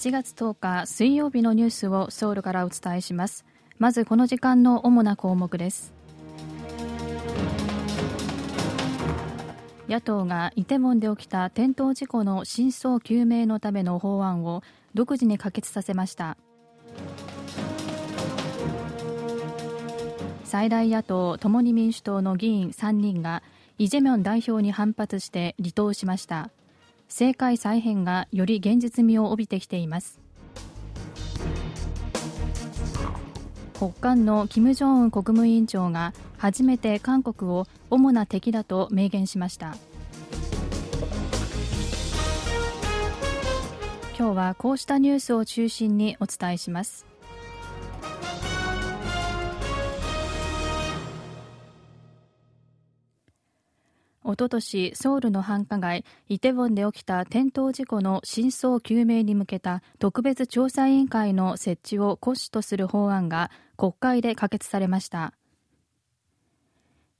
1月10日水曜日のニュースをソウルからお伝えします。まずこの時間の主な項目です。野党がイテウォンで起きた転倒事故の真相究明のための法案を独自に可決させました。最大野党共に民主党の議員3人がイ・ジェミョン代表に反発して離党しました。政界再編がより現実味を帯びてきています。北韓の金正恩国務委員長が初めて韓国を主な敵だと明言しました。今日はこうしたニュースを中心にお伝えします。おととしソウルの繁華街イテウォンで起きた転倒事故の真相究明に向けた特別調査委員会の設置を骨子とする法案が国会で可決されました。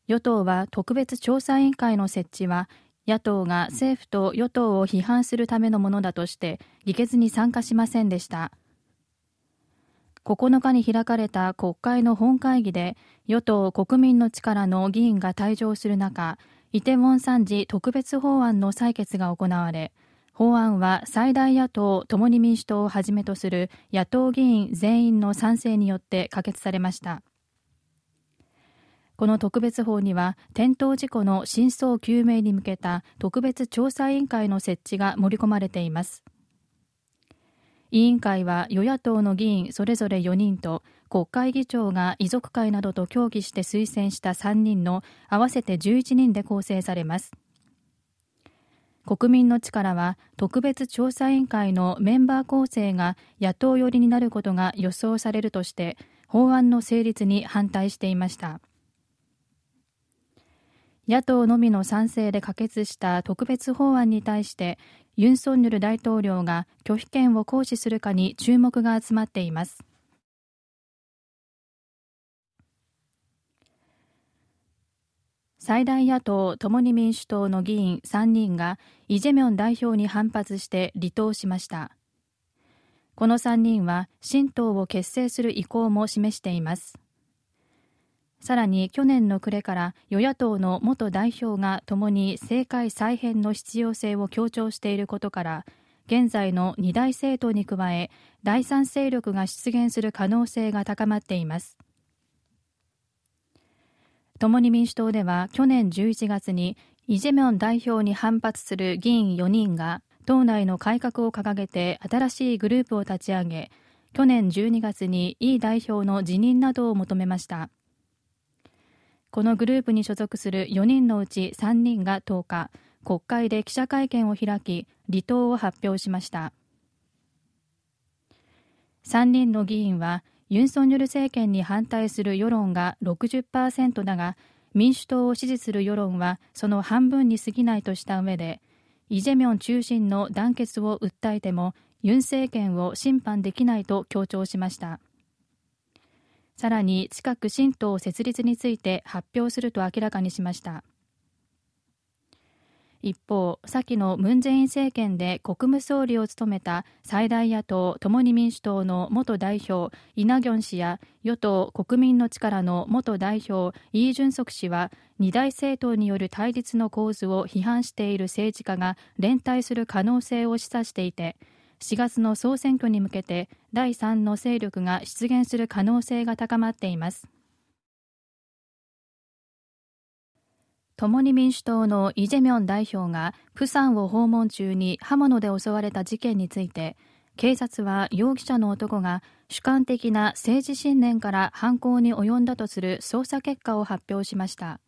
与党は特別調査委員会の設置は野党が政府と与党を批判するためのものだとして議決に参加しませんでした。9日に開かれた国会の本会議で与党国民の力の議員が退場する中イテウォン参事特別法案の採決が行われ法案は最大野党共に民主党をはじめとする野党議員全員の賛成によって可決されました。この特別法には転倒事故の真相究明に向けた特別調査委員会の設置が盛り込まれています。委員会は与野党の議員それぞれ4人と国会議長が遺族会などと協議して推薦した3人の合わせて11人で構成されます。国民の力は特別調査委員会のメンバー構成が野党寄りになることが予想されるとして法案の成立に反対していました。野党のみの賛成で可決した特別法案に対してユン・ソンニョル大統領が拒否権を行使するかに注目が集まっています。最大野党共に民主党の議員3人がイ・ジェミョン代表に反発して離党しました。この3人は新党を結成する意向も示しています。さらに去年の暮れから与野党の元代表が共に政界再編の必要性を強調していることから現在の二大政党に加え第三勢力が出現する可能性が高まっています。共に民主党では去年11月にイ・ジェミョン代表に反発する議員4人が党内の改革を掲げて新しいグループを立ち上げ去年12月にイ代表の辞任などを求めました。このグループに所属する4人のうち3人が10日国会で記者会見を開き離党を発表しました。3人の議員はユン・ソンニョル政権に反対する世論が60%だが民主党を支持する世論はその半分に過ぎないとした上でイ・ジェミョン中心の団結を訴えてもユン政権を審判できないと強調しました。さらに近く新党設立について発表すると明らかにしました。一方、先のムン・ジェイン政権で国務総理を務めた最大野党共に民主党の元代表イ・ナギョン氏や与党国民の力の元代表イ・ジュンソク氏は二大政党による対立の構図を批判している政治家が連帯する可能性を示唆していて4月の総選挙に向けて第3の勢力が出現する可能性が高まっています。共に民主党のイ・ジェミョン代表がプサンを訪問中に刃物で襲われた事件について警察は容疑者の男が主観的な政治信念から犯行に及んだとする捜査結果を発表しました。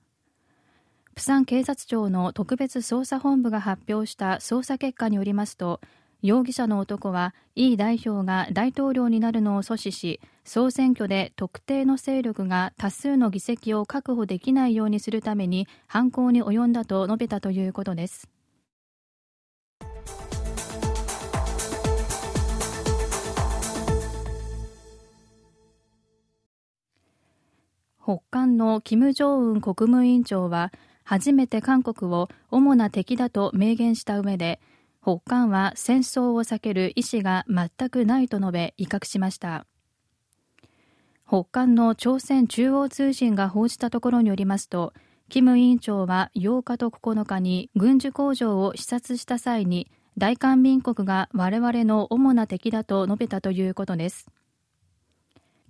プサン警察庁の特別捜査本部が発表した捜査結果によりますと容疑者の男はイ代表が大統領になるのを阻止し総選挙で特定の勢力が多数の議席を確保できないようにするために犯行に及んだと述べたということです。北韓の金正恩国務委員長は初めて韓国を主な敵だと明言した上で北韓は戦争を避ける意思が全くないと述べ威嚇しました。北韓の朝鮮中央通信が報じたところによりますとキム委員長は8日と9日に軍需工場を視察した際に大韓民国が我々の主な敵だと述べたということです。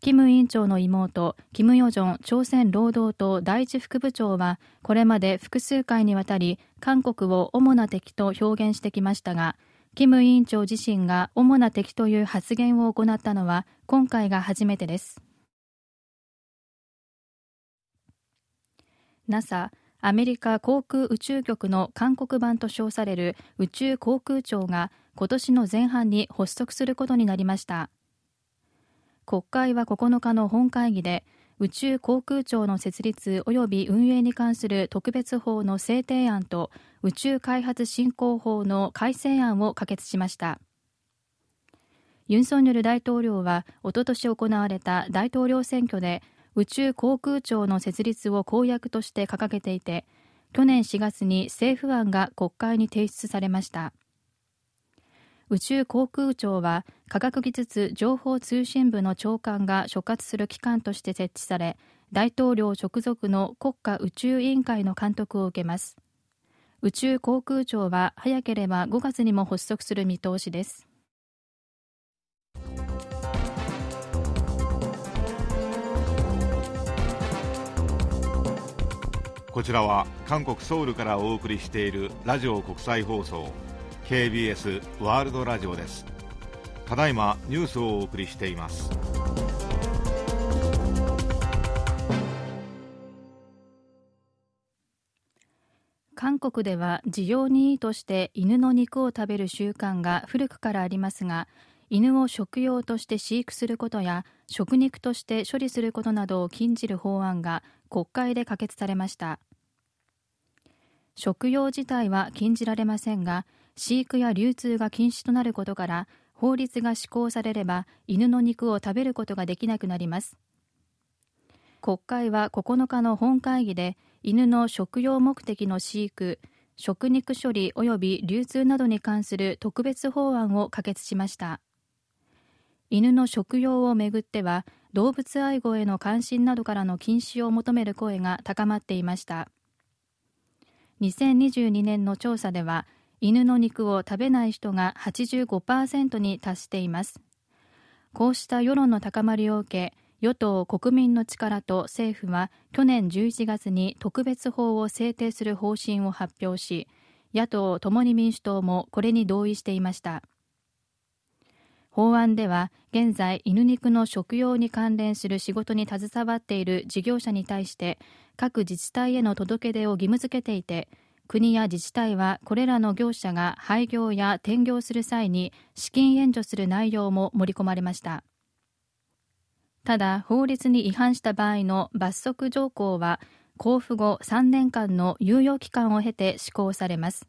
キム委員長の妹、キム・ヨジョン朝鮮労働党第一副部長は、これまで複数回にわたり、韓国を主な敵と表現してきましたが、キム委員長自身が主な敵という発言を行ったのは、今回が初めてです。NASA アメリカ航空宇宙局の韓国版と称される宇宙航空庁が今年の前半に発足することになりました国会は9日の本会議で宇宙航空庁の設立及び運営に関する特別法の制定案と宇宙開発振興法の改正案を可決しました。ユン・ソンニョル大統領はおととし行われた大統領選挙で宇宙航空庁の設立を公約として掲げていて去年4月に政府案が国会に提出されました。宇宙航空庁は科学技術情報通信部の長官が所轄する機関として設置され大統領直属の国家宇宙委員会の監督を受けます。宇宙航空庁は早ければ5月にも発足する見通しです。こちらは韓国ソウルからお送りしているラジオ国際放送。KBS ワールドラジオです。ただいまニュースをお送りしています。韓国では需要にいいとして犬の肉を食べる習慣が古くからありますが犬を食用として飼育することや食肉として処理することなどを禁じる法案が国会で可決されました。食用自体は禁じられませんが飼育や流通が禁止となることから法律が施行されれば犬の肉を食べることができなくなります。国会は9日の本会議で犬の食用目的の飼育食肉処理及び流通などに関する特別法案を可決しました。犬の食用をめぐっては動物愛護への関心などからの禁止を求める声が高まっていました。2022年の調査では犬の肉を食べない人が85%に達しています。こうした世論の高まりを受け与党国民の力と政府は去年11月に特別法を制定する方針を発表し野党共に民主党もこれに同意していました。法案では現在犬肉の食用に関連する仕事に携わっている事業者に対して各自治体への届け出を義務付けていて国や自治体はこれらの業者が廃業や転業する際に資金援助する内容も盛り込まれました。ただ法律に違反した場合の罰則条項は交付後3年間の猶予期間を経て施行されます。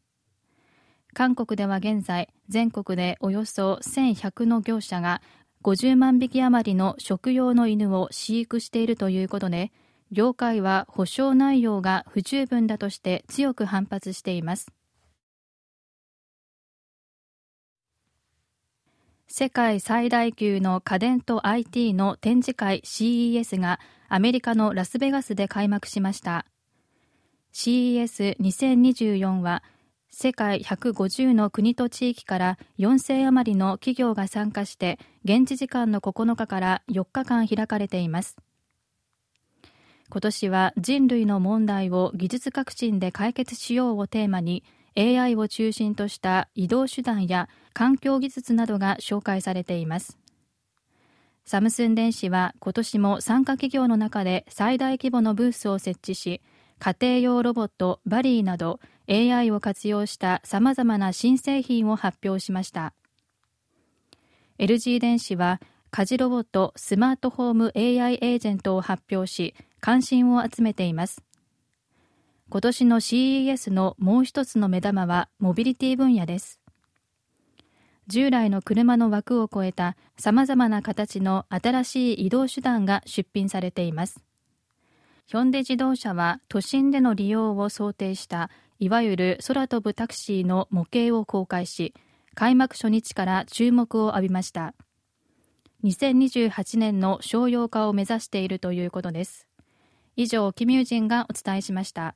韓国では現在全国でおよそ1100の業者が50万匹余りの食用の犬を飼育しているということで業界は保証内容が不十分だとして強く反発しています。世界最大級の家電と IT の展示会 CES がアメリカのラスベガスで開幕しました。CES2024 は世界150の国と地域から4000余りの企業が参加して現地時間の9日から4日間開かれています。今年は人類の問題を技術革新で解決しようをテーマに AI を中心とした移動手段や環境技術などが紹介されています。サムスン電子は今年も参加企業の中で最大規模のブースを設置し家庭用ロボットバリーなど AI を活用したさまざまな新製品を発表しました。LG 電子は家事ロボットスマートホーム AI エージェントを発表し関心を集めています。今年の CES のもう一つの目玉はモビリティ分野です。従来の車の枠を超えた様々な形の新しい移動手段が出品されています。ヒョンデ自動車は都心での利用を想定したいわゆる空飛ぶタクシーの模型を公開し開幕初日から注目を浴びました。2028年の商用化を目指しているということです。以上、キミュージンがお伝えしました。